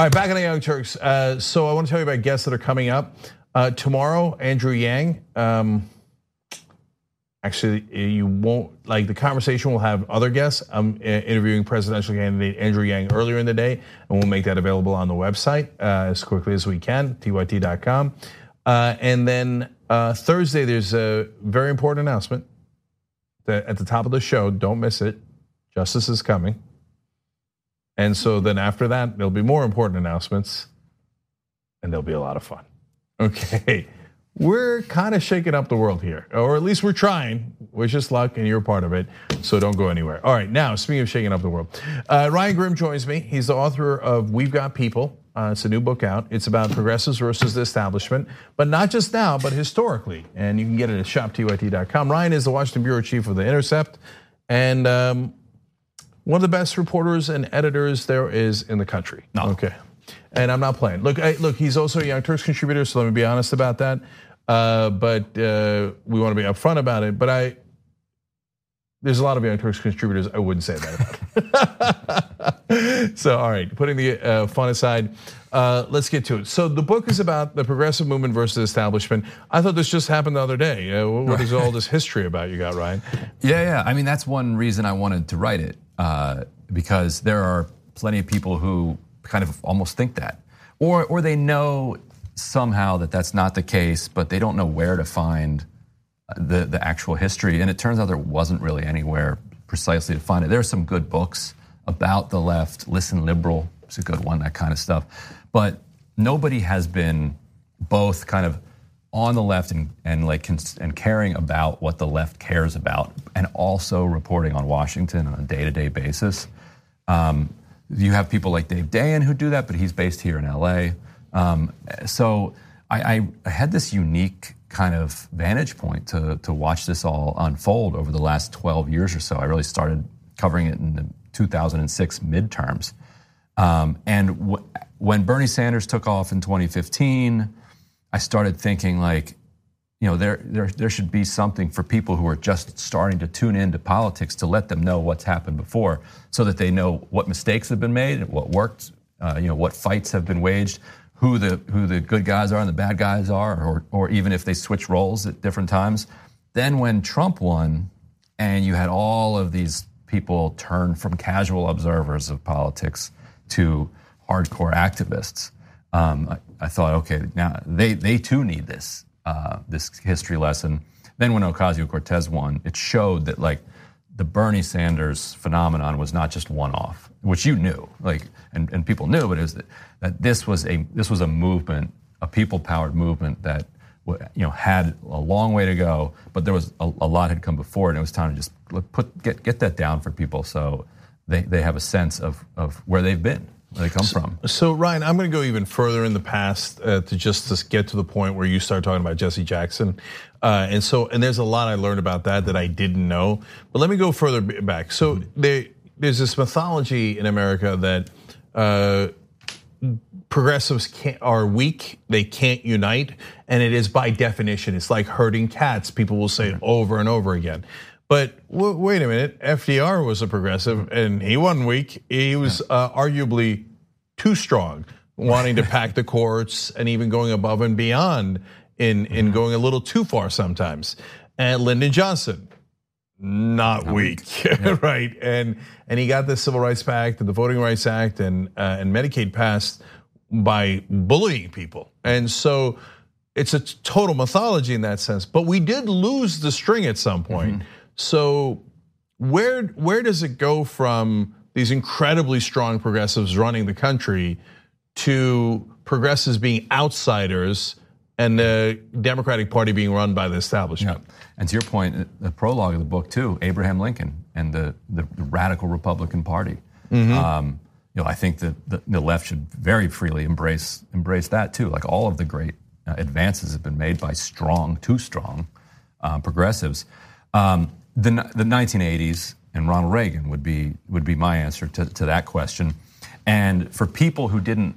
All right, back on the Young Turks. Uh, so I want to tell you about guests that are coming up uh, tomorrow. Andrew Yang. Um, actually, you won't like the conversation. We'll have other guests. I'm uh, interviewing presidential candidate Andrew Yang earlier in the day, and we'll make that available on the website uh, as quickly as we can. tyt.com. Uh, and then uh, Thursday, there's a very important announcement at the top of the show. Don't miss it. Justice is coming. And so then after that, there'll be more important announcements and there'll be a lot of fun. Okay. We're kind of shaking up the world here, or at least we're trying. Wish us luck, and you're part of it, so don't go anywhere. All right, now speaking of shaking up the world, uh, Ryan Grim joins me. He's the author of "We've Got People." Uh, it's a new book out. It's about progressives versus the establishment, but not just now, but historically. And you can get it at shoptyt.com. Ryan is the Washington bureau chief of the Intercept, and um, one of the best reporters and editors there is in the country. No. Okay. And I'm not playing. Look, I, look, he's also a Young Turks contributor, so let me be honest about that. Uh, but uh, we want to be upfront about it. But I, there's a lot of Young Turks contributors. I wouldn't say that. so, all right, putting the uh, fun aside, uh, let's get to it. So, the book is about the progressive movement versus establishment. I thought this just happened the other day. Uh, what is all this history about you got, Ryan? Yeah, yeah. I mean, that's one reason I wanted to write it because there are plenty of people who kind of almost think that, or or they know somehow that that's not the case, but they don't know where to find uh, the the actual history. And it turns out there wasn't really anywhere precisely to find it. There are some good books about the left. Listen, liberal is a good one. That kind of stuff, but nobody has been both kind of on the left and, and like and caring about what the left cares about, and also reporting on Washington on a day-to-day basis. Um, you have people like Dave Dayen who do that, but he's based here in LA. Um, so I, I, I, had this unique kind of vantage point to, to watch this all unfold over the last 12 years or so. I really started covering it in the 2006 midterms. Um, and w- when Bernie Sanders took off in 2015, I started thinking like, you know, there, there, there should be something for people who are just starting to tune into politics to let them know what's happened before so that they know what mistakes have been made, what worked, uh, you know, what fights have been waged, who the, who the good guys are and the bad guys are, or, or even if they switch roles at different times. Then when Trump won and you had all of these people turn from casual observers of politics to hardcore activists, um, I, I, thought, okay, now they, they too need this uh, this history lesson. Then when Ocasio Cortez won, it showed that like the Bernie Sanders phenomenon was not just one off, which you knew, like and, and people knew, but it was that, that this was a this was a movement, a people powered movement that you know had a long way to go, but there was a, a, lot had come before, and it was time to just put get get that down for people so they, they have a sense of of where they've been where they come from. So Ryan, I'm going to go even further in the past uh, to just to get to the point where you start talking about Jesse Jackson, uh, and so and there's a lot I learned about that that I didn't know. But let me go further back. So mm-hmm. they, there's this mythology in America that. Uh, progressives are weak they can't unite and it is by definition it's like herding cats people will say it over and over again but wait a minute, FDR was a progressive and he wasn't weak. He was uh, arguably too strong, wanting to pack the courts and even going above and beyond in, in mm-hmm. going a little too far sometimes. And Lyndon Johnson, not, not weak, weak. right? And and he got the Civil Rights Act and the Voting Rights Act and uh, and Medicaid passed by bullying people. And so it's a total mythology in that sense. But we did lose the string at some point. Mm-hmm. So where where does it go from these incredibly strong progressives running the country to progressives being outsiders and the Democratic Party being run by the establishment? Yeah. And to your point, the prologue of the book too, Abraham Lincoln and the, the, the radical Republican Party. Mm-hmm. Um, you know, I think that the, the, left should very freely embrace embrace that too. Like all of the great uh, advances have been made by strong, too strong uh, progressives. Um, the, the 1980s and Ronald Reagan would be would be my answer to, to that question. And for people who didn't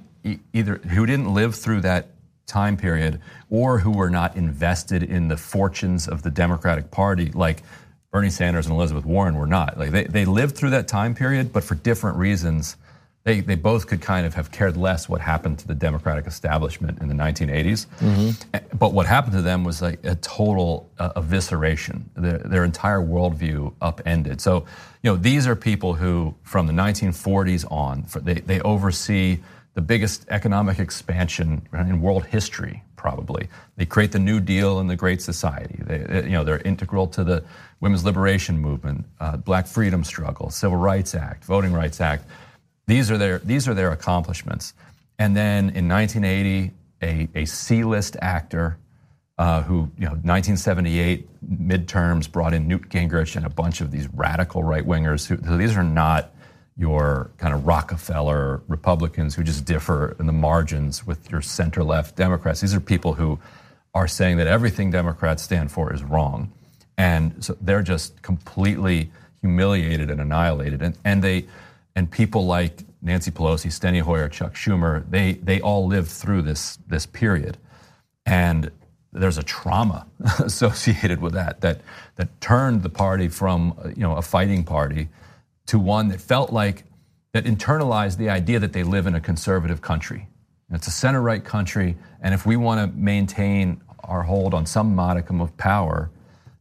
either who didn't live through that time period or who were not invested in the fortunes of the Democratic Party, like Bernie Sanders and Elizabeth Warren were not. Like they, they lived through that time period, but for different reasons they, they both could kind of have cared less what happened to the Democratic establishment in the 1980s. Mm-hmm. But what happened to them was like a total uh, evisceration. Their, their entire worldview upended. So, you know, these are people who, from the 1940s on, for, they, they oversee the biggest economic expansion in world history, probably. They create the New Deal and the Great Society. They, you know, they're integral to the women's liberation movement, uh, Black freedom struggle, Civil Rights Act, Voting Rights Act. These are their, these are their accomplishments. And then in 1980, a, a C-list actor uh, who, you know, 1978 midterms brought in Newt Gingrich and a bunch of these radical right wingers. Who, these are not your kind of Rockefeller Republicans who just differ in the margins with your center left Democrats. These are people who are saying that everything Democrats stand for is wrong. And so they're just completely humiliated and annihilated. And, and they, and people like Nancy Pelosi, Steny Hoyer, Chuck Schumer, they they all lived through this this period, and there's a trauma associated with that that that turned the party from you know a fighting party to one that felt like that internalized the idea that they live in a conservative country. It's a center right country, and if we want to maintain our hold on some modicum of power,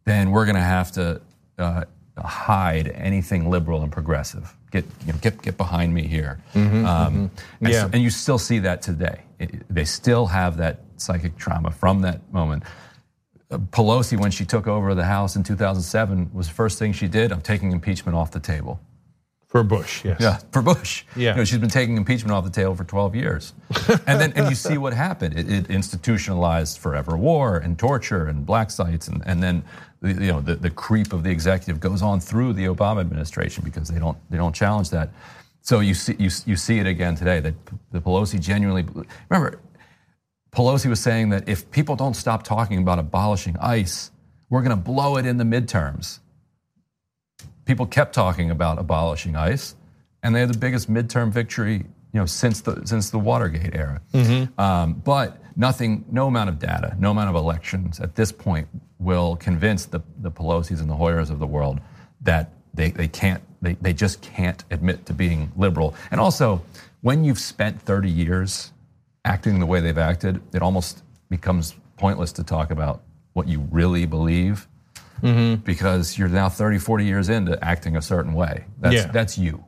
then we're going to have to uh, hide anything liberal and progressive. Get you know, get get behind me here. Mm-hmm, um, mm-hmm. And, yeah. and you still see that today. It, they still have that psychic trauma from that moment. Uh, Pelosi, when she took over the House in 2007, was the first thing she did. I'm taking impeachment off the table. For Bush, yes. Yeah, for Bush. Yeah. You know, she's been taking impeachment off the table for 12 years. and then and you see what happened. It, it, institutionalized forever war and torture and black sites. And, and then you know, the, the creep of the executive goes on through the Obama administration because they don't, they don't challenge that. So you see, you, you see it again today that the Pelosi genuinely, remember, Pelosi was saying that if people don't stop talking about abolishing ICE, we're going to blow it in the midterms people kept talking about abolishing ICE, and they had the biggest midterm victory you know since the since the Watergate era. Mm-hmm. Um, but nothing, no amount of data, no amount of elections at this point will convince the the Pelosi's and the Hoyers of the world that they they can't they they just can't admit to being liberal. And also, when you've spent 30 years acting the way they've acted, it almost becomes pointless to talk about what you really believe mm-hmm. because you're now 30, 40 years into acting a certain way. That's, yeah. that's you.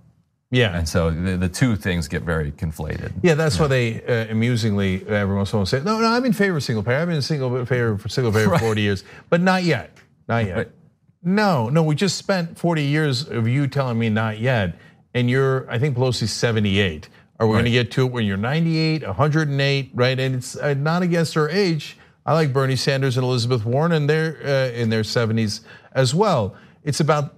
Yeah. And so the, the two things get very conflated. Yeah, that's yeah. why they uh, amusingly, every once in a while say, no, no, I'm in favor of single payer. I've been in single payer for single payer right. for 40 years, but not yet. Not yet. Right. No, no, we just spent 40 years of you telling me not yet. And you're, I think Pelosi's 78. Are we right. going to get to it when you're 98, 108, right? And it's uh, not against her age. I like Bernie Sanders and Elizabeth Warren, and they're uh, in their 70s as well. It's about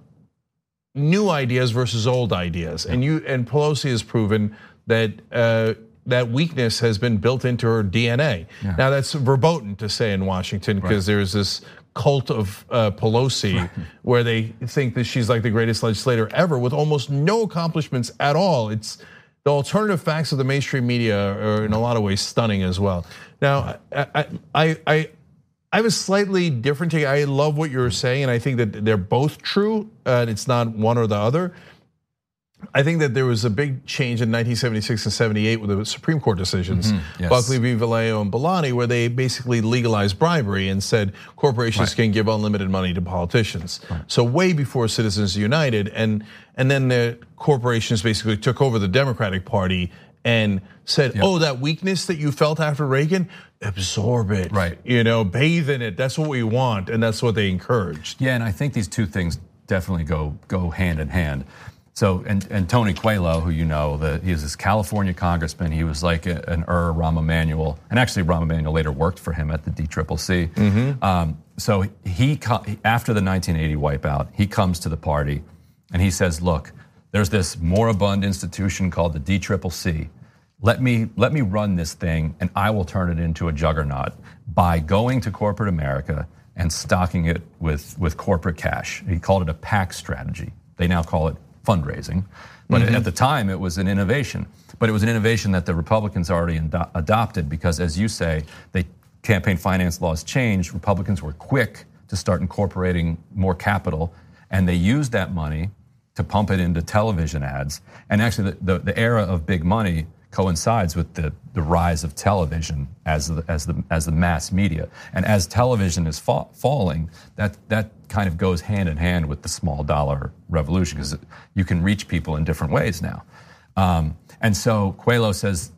new ideas versus old ideas, and you and Pelosi has proven that. Uh, that weakness has been built into her DNA. Yeah. Now that's verboten to say in Washington because right. there's this cult of uh, Pelosi right. where they think that she's like the greatest legislator ever with almost no accomplishments at all. It's the alternative facts of the mainstream media are in a lot of ways stunning as well. Now, I, I, I, I have a slightly different take. I love what you're saying, and I think that they're both true, and it's not one or the other. I think that there was a big change in 1976 and 78 with the Supreme Court decisions, mm-hmm, yes. Buckley v. Valeo and Bellotti, where they basically legalized bribery and said corporations right. can give unlimited money to politicians. Right. So way before Citizens United, and and then the corporations basically took over the Democratic Party and said, yep. "Oh, that weakness that you felt after Reagan, absorb it. Right. You know, bathe in it. That's what we want, and that's what they encouraged." Yeah, and I think these two things definitely go go hand in hand. So, and, and Tony Coelho, who you know, the, he's this California congressman. He was like a, an Ur Rahm Emanuel, and actually Rahm Emanuel later worked for him at the DCCC. Mm-hmm. Um, so he, after the 1980 wipeout, he comes to the party, and he says, "Look, there's this moribund institution called the DCCC. Let me let me run this thing, and I will turn it into a juggernaut by going to corporate America." And stocking it with, with corporate cash. He called it a PAC strategy. They now call it fundraising. But mm-hmm. at the time, it was an innovation. But it was an innovation that the Republicans already adopted because, as you say, the campaign finance laws changed. Republicans were quick to start incorporating more capital, and they used that money to pump it into television ads. And actually, the, the, the era of big money coincides with the, the rise of television as the, as, the, as the mass media. And as television is fa- falling, that, that kind of goes hand in hand with the small dollar revolution because you can reach people in different ways now. Um, and so Coelho says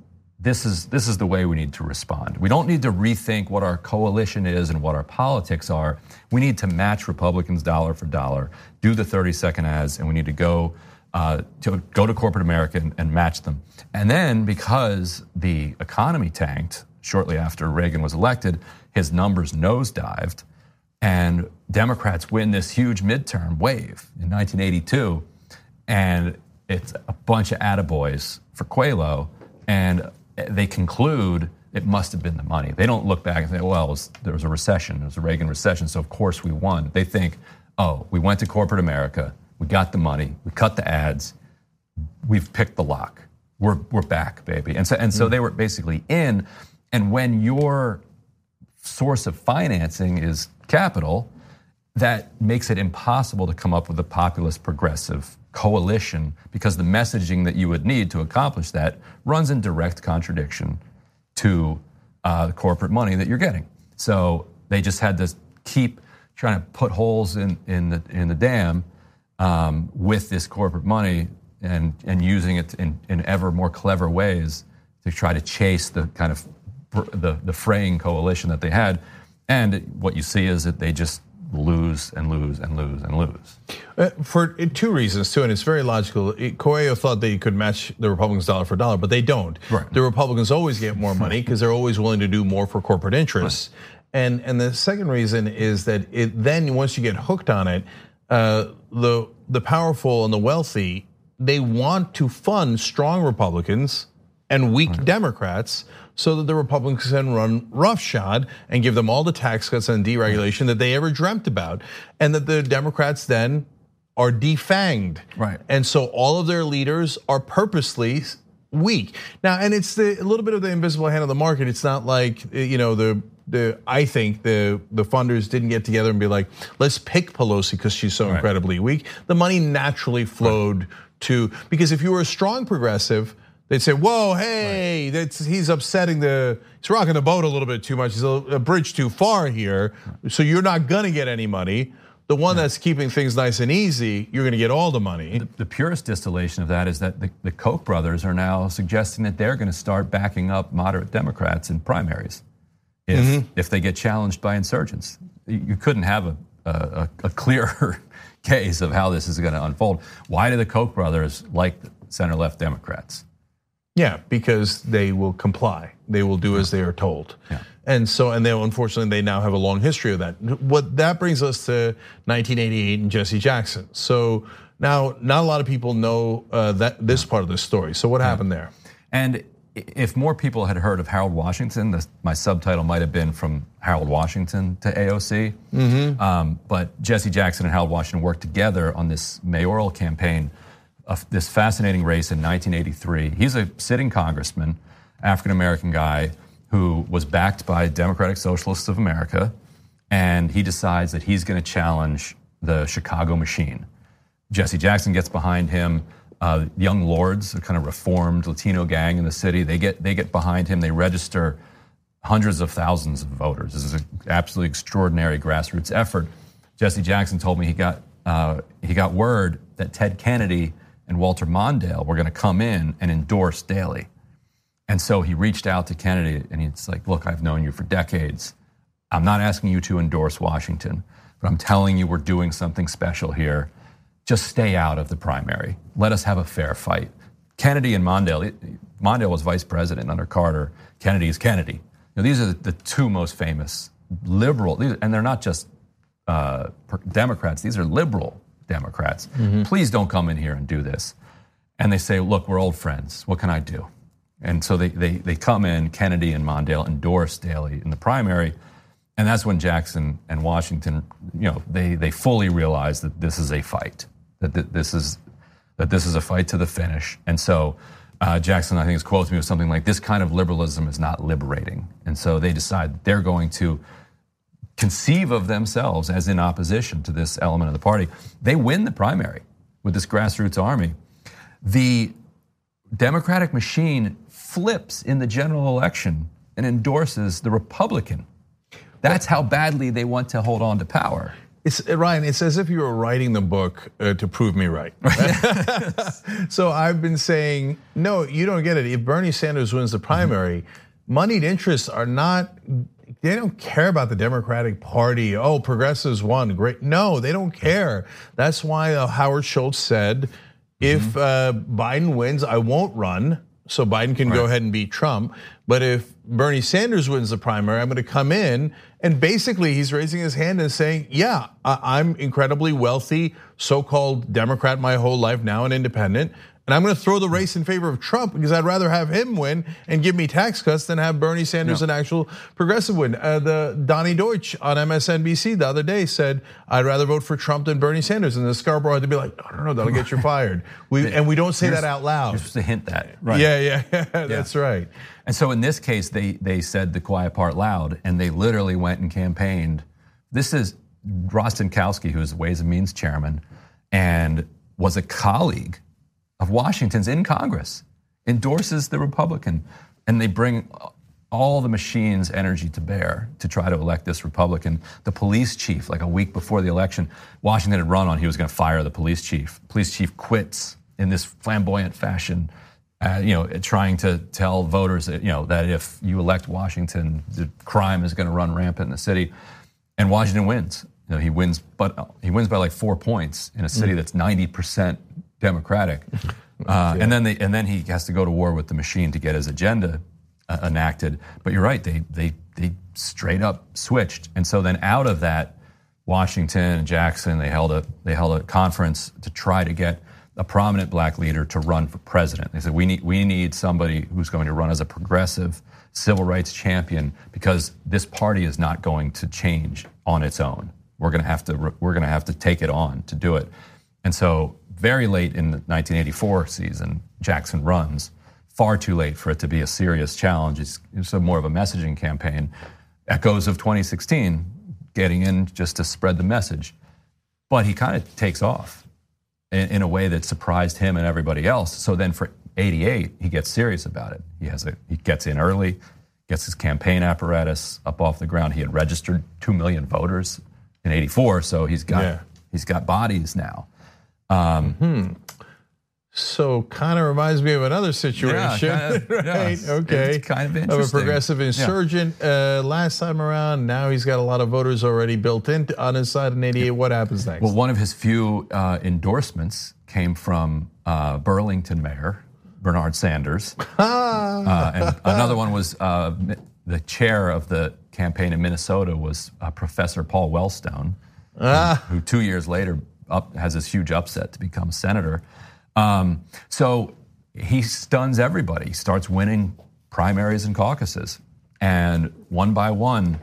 this is, this is the way we need to respond. We don't need to rethink what our coalition is and what our politics are. We need to match Republicans dollar for dollar, do the 30 second ads, and we need to go uh, to go to corporate America and, and match them. And then because the economy tanked shortly after Reagan was elected, his numbers nosedived, and Democrats win this huge midterm wave in 1982, and it's a bunch of attaboys for Coelho, and they conclude it must have been the money. They don't look back and say, well, was, there was a recession, there was a Reagan recession, so of course we won. They think, oh, we went to corporate America, we got the money. We cut the ads. We've picked the lock. We're, we're back, baby. And so, and so mm. they were basically in. And when your source of financing is capital, that makes it impossible to come up with a populist progressive coalition because the messaging that you would need to accomplish that runs in direct contradiction to uh, corporate money that you're getting. So they just had to keep trying to put holes in, in, the, in the dam um, with this corporate money and, and using it in, in ever more clever ways to try to chase the kind of the, the fraying coalition that they had. And what you see is that they just lose and lose and lose and lose. Uh, for two reasons, too, and it's very logical. Coelho thought they could match the Republicans dollar for dollar, but they don't. Right. The Republicans always get more money because they're always willing to do more for corporate interests. Right. And and the second reason is that it then once you get hooked on it, uh, the the powerful and the wealthy they want to fund strong Republicans and weak right. Democrats so that the Republicans can run roughshod and give them all the tax cuts and deregulation right. that they ever dreamt about, and that the Democrats then are defanged. Right. And so all of their leaders are purposely weak. Now, and it's the, a little bit of the invisible hand of the market. It's not like you know the the I think the the funders didn't get together and be like, let's pick Pelosi because she's so right. incredibly weak. The money naturally flowed right. to because if you were a strong progressive, they'd say, whoa, hey, right. that's he's upsetting the he's rocking the boat a little bit too much. He's a, a bridge too far here, so you're not gonna get any money. The one yeah. that's keeping things nice and easy, you're going to get all the money. The, the purest distillation of that is that the, the Koch brothers are now suggesting that they're going to start backing up moderate Democrats in primaries if, mm-hmm. if they get challenged by insurgents. You couldn't have a, a, a clearer case of how this is going to unfold. Why do the Koch brothers like center left Democrats? Yeah, because they will comply. They will do as they are told. Yeah. And so, and they unfortunately they now have a long history of that. What that brings us to 1988 and Jesse Jackson. So now, not a lot of people know uh, that this part of the story. So what happened there? And if more people had heard of Harold Washington, this, my subtitle might have been from Harold Washington to AOC. Mm-hmm. Um, but Jesse Jackson and Harold Washington worked together on this mayoral campaign, this fascinating race in 1983. He's a sitting congressman, African American guy who was backed by Democratic Socialists of America, and he decides that he's going to challenge the Chicago machine. Jesse Jackson gets behind him uh, young lords, a kind of reformed Latino gang in the city. They get they get behind him. They register hundreds of thousands of voters. This is an absolutely extraordinary grassroots effort. Jesse Jackson told me he got uh, he got word that Ted Kennedy and Walter Mondale were going to come in and endorse Daley. And so he reached out to Kennedy and he's like, "Look, I've known you for decades. I'm not asking you to endorse Washington, but I'm telling you we're doing something special here." just stay out of the primary. Let us have a fair fight. Kennedy and Mondale, Mondale was vice president under Carter. Kennedy is Kennedy. Now, these are the two most famous liberal, and they're not just uh, Democrats, these are liberal Democrats. Mm-hmm. Please don't come in here and do this. And they say, look, we're old friends. What can I do? And so they, they, they come in, Kennedy and Mondale endorse Daley in the primary. And that's when Jackson and Washington, you know, they, they fully realize that this is a fight that this is that this is a fight to the finish. And so uh, Jackson, I think, his quote to me was something like, "This kind of liberalism is not liberating." And so they decide they're going to conceive of themselves as in opposition to this element of the party. They win the primary. with this grassroots army. The Democratic machine flips in the general election and endorses the Republican. That's how badly they want to hold on to power. It's Ryan. It's as if you were writing the book uh, to prove me right. so I've been saying, no, you don't get it. If Bernie Sanders wins the primary, mm-hmm. moneyed interests are not. They don't care about the Democratic Party. Oh, progressives won, great. No, they don't care. That's why uh, Howard Schultz said, if mm-hmm. uh, Biden wins, I won't run so Biden can right. go ahead and beat Trump. But if Bernie Sanders wins the primary, I'm going to come in and basically he's raising his hand and saying, "Yeah, I'm incredibly wealthy, so-called Democrat my whole life, now an independent, and I'm going to throw the race in favor of Trump because I'd rather have him win and give me tax cuts than have Bernie Sanders, no. an actual progressive, win. Uh, the Donny Deutsch on MSNBC the other day said, "I'd rather vote for Trump than Bernie Sanders," and the Scarborough had to be like, "I don't know, that'll get you fired." We and we don't say that out loud. You're to hint that, right? Yeah, yeah, yeah that's right. And so in this case, they they said the quiet part loud, and they literally went and campaigned. This is Rostenkowski, who is Ways and Means chairman, and was a colleague of Washington's in Congress endorses the Republican, and they bring all the machine's energy to bear to try to elect this Republican. The police chief, like a week before the election, Washington had run on he was going to fire the police chief. Police chief quits in this flamboyant fashion. Uh, you know, trying to tell voters that, you know that if you elect Washington, the crime is going to run rampant in the city, and Washington wins. You know, he wins, but he wins by like four points in a city mm. that's ninety percent Democratic. Uh, and then they, and then he has to go to war with the machine to get his agenda uh, enacted. But you're right; they they they straight up switched. And so then out of that, Washington and Jackson they held a they held a conference to try to get a prominent black leader to run for president. They said we need we need somebody who's going to run as a progressive civil rights champion because this party is not going to change on its own. We're going to have to we're going to have to take it on to do it. And so very late in the 1984 season, Jackson runs. Far too late for it to be a serious challenge. It's, it's more of a messaging campaign. Echoes of 2016, getting in just to spread the message. But he kind of takes off in, in, a way that surprised him and everybody else. So then for 88, he gets serious about it. He has a, he gets in early, gets his campaign apparatus up off the ground. He had registered two million voters in 84, so he's got yeah. he's got bodies now. Um, hmm. So kind of reminds me of another situation, yeah, kind of, right? Yeah, okay, it's kind of interesting. Of a progressive insurgent. Yeah. Uh, last time around, now he's got a lot of voters already built in on his side in '88. What happens next? Well, one of his few uh, endorsements came from uh, Burlington Mayor Bernard Sanders, uh, and another one was uh, the chair of the campaign in Minnesota was uh, Professor Paul Wellstone, ah. who, who two years later up, has this huge upset to become senator. Um, so he stuns everybody. He starts winning primaries and caucuses. And one by one,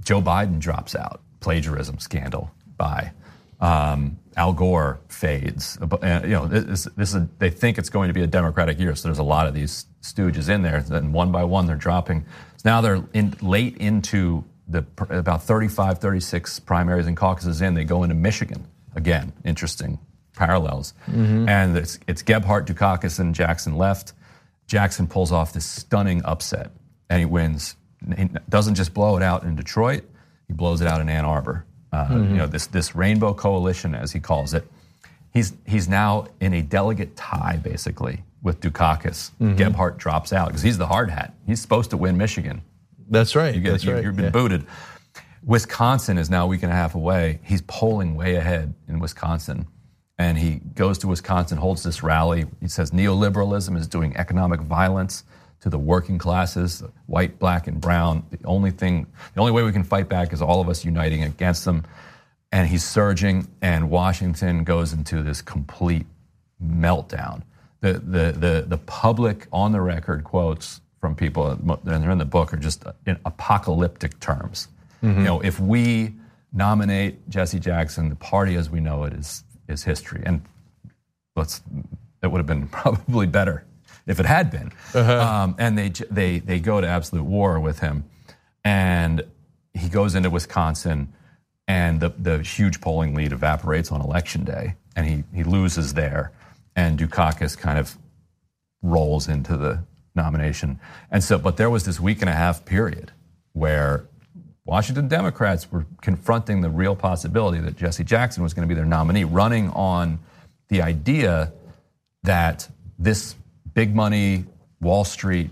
Joe Biden drops out. Plagiarism scandal by um, Al Gore fades. You know, this, this is, they think it's going to be a Democratic year, so there's a lot of these stooges in there. Then one by one, they're dropping. So now they're in, late into the about 35, 36 primaries and caucuses in. They go into Michigan. Again, interesting parallels. Mm-hmm. And it's, it's Gephardt, Dukakis, and Jackson left. Jackson pulls off this stunning upset and he wins. He doesn't just blow it out in Detroit, he blows it out in Ann Arbor. Uh, mm-hmm. You know, this, this rainbow coalition, as he calls it. He's, he's now in a delegate tie, basically, with Dukakis. Mm-hmm. Gephardt drops out because he's the hard hat. He's supposed to win Michigan. That's right. You get, That's you, right. You've been yeah. booted. Wisconsin is now a week and a half away. He's polling way ahead in Wisconsin. And he goes to Wisconsin, holds this rally. He says neoliberalism is doing economic violence to the working classes, white, black, and brown. The only thing, the only way we can fight back is all of us uniting against them. And he's surging, and Washington goes into this complete meltdown. The, the, the, the public on the record quotes from people, and they're in the book, are just in apocalyptic terms. Mm-hmm. You know, if we nominate Jesse Jackson, the party as we know it is is history, and let's it would have been probably better if it had been. Uh-huh. Um, and they they they go to absolute war with him, and he goes into Wisconsin, and the the huge polling lead evaporates on election day. and he he loses there, and Dukakis kind of rolls into the nomination. And so, but there was this week and a half period where Washington Democrats were confronting the real possibility that Jesse Jackson was going to be their nominee, running on the idea that this big money Wall Street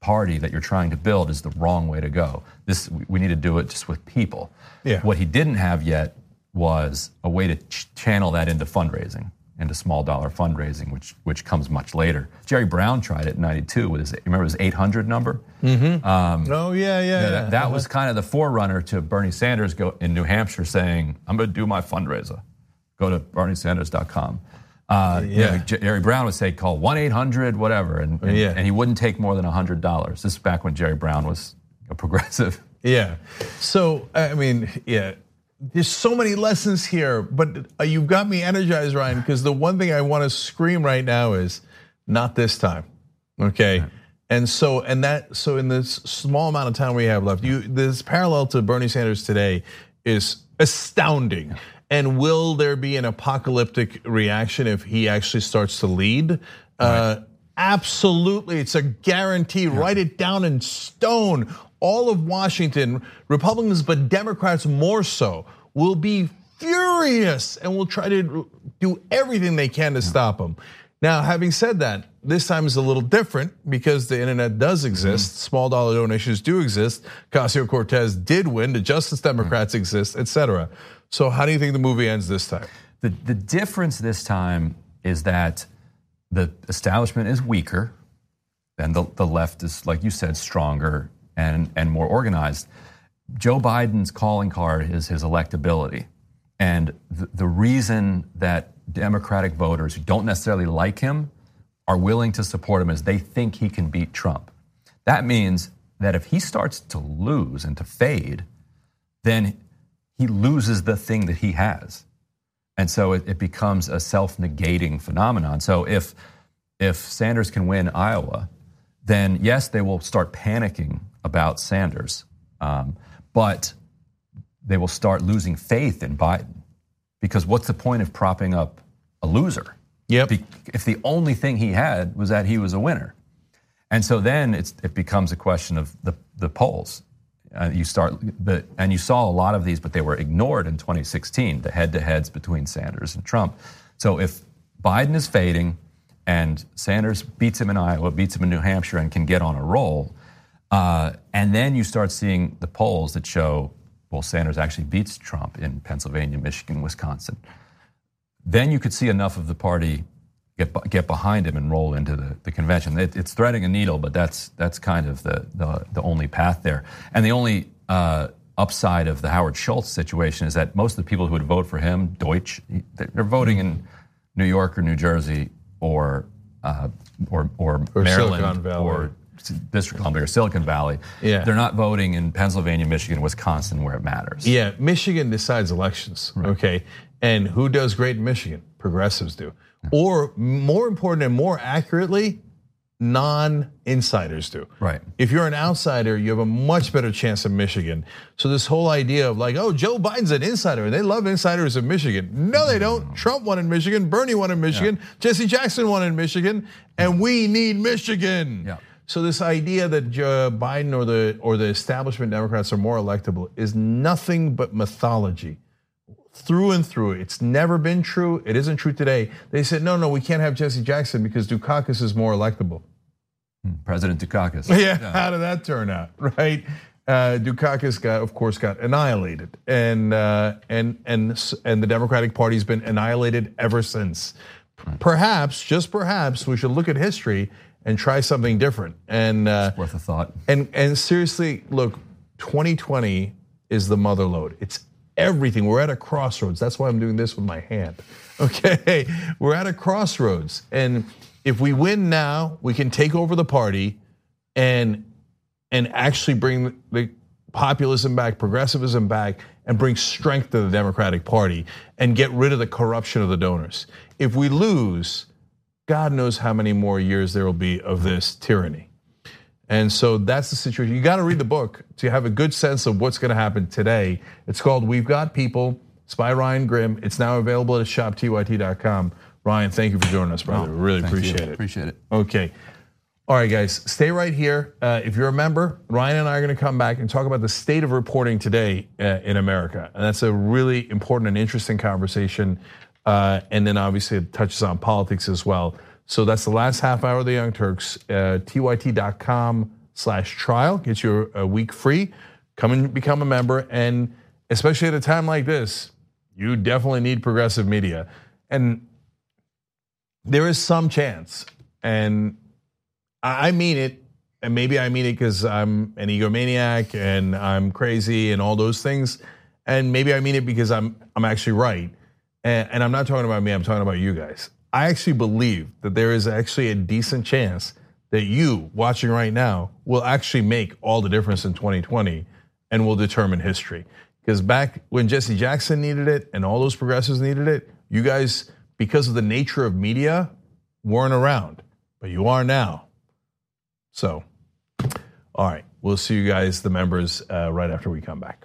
party that you're trying to build is the wrong way to go. This we need to do it just with people. Yeah. What he didn't have yet was a way to ch- channel that into fundraising, into small dollar fundraising, which which comes much later. Jerry Brown tried it in '92 with his remember his 800 number. oh yeah, yeah. yeah. That, that was kind of the forerunner to Bernie Sanders go in New Hampshire saying, "I'm going to do my fundraiser. Go to BernieSanders.com." Uh, you know, Yeah. Jerry Brown would say, "Call one eight hundred whatever," and, and, Yeah. and he wouldn't take more than hundred dollars. This is back when Jerry Brown was a progressive. Yeah. So I mean, yeah. There's so many lessons here, but uh, you've got me energized, Ryan. Because the one thing I want to scream right now is, not this time. Okay. And so, and that, so in this small amount of time we have left, you this parallel to Bernie Sanders today is astounding. And will there be an apocalyptic reaction if he actually starts to lead? Uh, absolutely, it's a guarantee. Write it down in stone. All of Washington, Republicans, but Democrats more so, will be furious and will try to do everything they can to stop him. Now, having said that, this time is a little different because the internet does mm-hmm. exist. Small dollar donations do exist. Ocasio Cortez did win. The Justice Democrats exist, etc. So, how do you think the movie ends this time? The the difference this time is that the establishment is weaker, and the, the left is, like you said, stronger and and more organized. Joe Biden's calling card is his electability. And the, the reason that Democratic voters who don't necessarily like him are willing to support him is they think he can beat Trump. That means that if he starts to lose and to fade, then he loses the thing that he has. And so it, it becomes a self-negating phenomenon. So if if Sanders can win Iowa, then yes, they will start panicking about Sanders, um, but they will start losing faith in Biden because what's the point of propping up a loser? Yep. If the only thing he had was that he was a winner, and so then it's, it becomes a question of the the polls. Uh, you start the and you saw a lot of these, but they were ignored in 2016. The head-to-heads between Sanders and Trump. So if Biden is fading and Sanders beats him in Iowa, beats him in New Hampshire, and can get on a roll, and then you start seeing the polls that show well Sanders actually beats Trump in Pennsylvania, Michigan, Wisconsin. Then you could see enough of the party get get behind him and roll into the, the convention. It, it's threading a needle, but that's that's kind of the the, the only path there. And the only uh, upside of the Howard Schultz situation is that most of the people who would vote for him, Deutsch, they're voting in New York or New Jersey or uh, or, or, Or Maryland or District of Columbia or Silicon Valley. Yeah. They're not voting in Pennsylvania, Michigan, Wisconsin, where it matters. Yeah, Michigan decides elections. Okay, and who does great in Michigan? Progressives do, or more important and more accurately, non-insiders do. Right. If you're an outsider, you have a much better chance in Michigan. So this whole idea of like, oh, Joe Biden's an insider, and they love insiders in Michigan. No, they don't. Trump won in Michigan. Bernie won in Michigan. Jesse Jackson won in Michigan, and we need Michigan. Yeah. So this idea that Joe Biden or the or the establishment Democrats are more electable is nothing but mythology. Through and through, it's never been true. It isn't true today. They said, no, no, we can't have Jesse Jackson because Dukakis is more electable. President Dukakis. Yeah, how did that turn out, right? Uh, Dukakis got, of course, got annihilated, and uh, and and and the Democratic Party's been annihilated ever since. Perhaps, just perhaps, we should look at history and try something different. And uh, Worth a thought. and and seriously, look, 2020 is the mother lode. It's everything. We're at a crossroads. That's why I'm doing this with my hand. Okay, we're at a crossroads, and if we win now, we can take over the party, and and actually bring the populism back, progressivism back, and bring strength to the Democratic Party, and get rid of the corruption of the donors. If we lose, God knows how many more years there will be of this tyranny. And so that's the situation. You got to read the book to have a good sense of what's going to happen today. It's called We've Got People It's by Ryan Grim. It's now available at shoptyt.com. Ryan, thank you for joining us, brother. Oh, really thank you. appreciate it. Appreciate it. Okay. All right, guys, stay right here. Uh, if you're a member, Ryan and I are going to come back and talk about the state of reporting today uh, in America. And that's a really important and interesting conversation. Uh, and then obviously it touches on politics as well. So that's the last half hour of the Young Turks. Uh, TYT.com slash trial gets you a week free. Come and become a member. And especially at a time like this, you definitely need progressive media. And there is some chance, and I mean it, and maybe I mean it because I'm an egomaniac and I'm crazy and all those things, and maybe I mean it because I'm I'm actually right, and, and I'm not talking about me. I'm talking about you guys. I actually believe that there is actually a decent chance that you watching right now will actually make all the difference in 2020 and will determine history. Because back when Jesse Jackson needed it and all those progressives needed it, you guys, because of the nature of media, weren't around, but you are now. So, all right, we'll see you guys, the members, uh, right after we come back.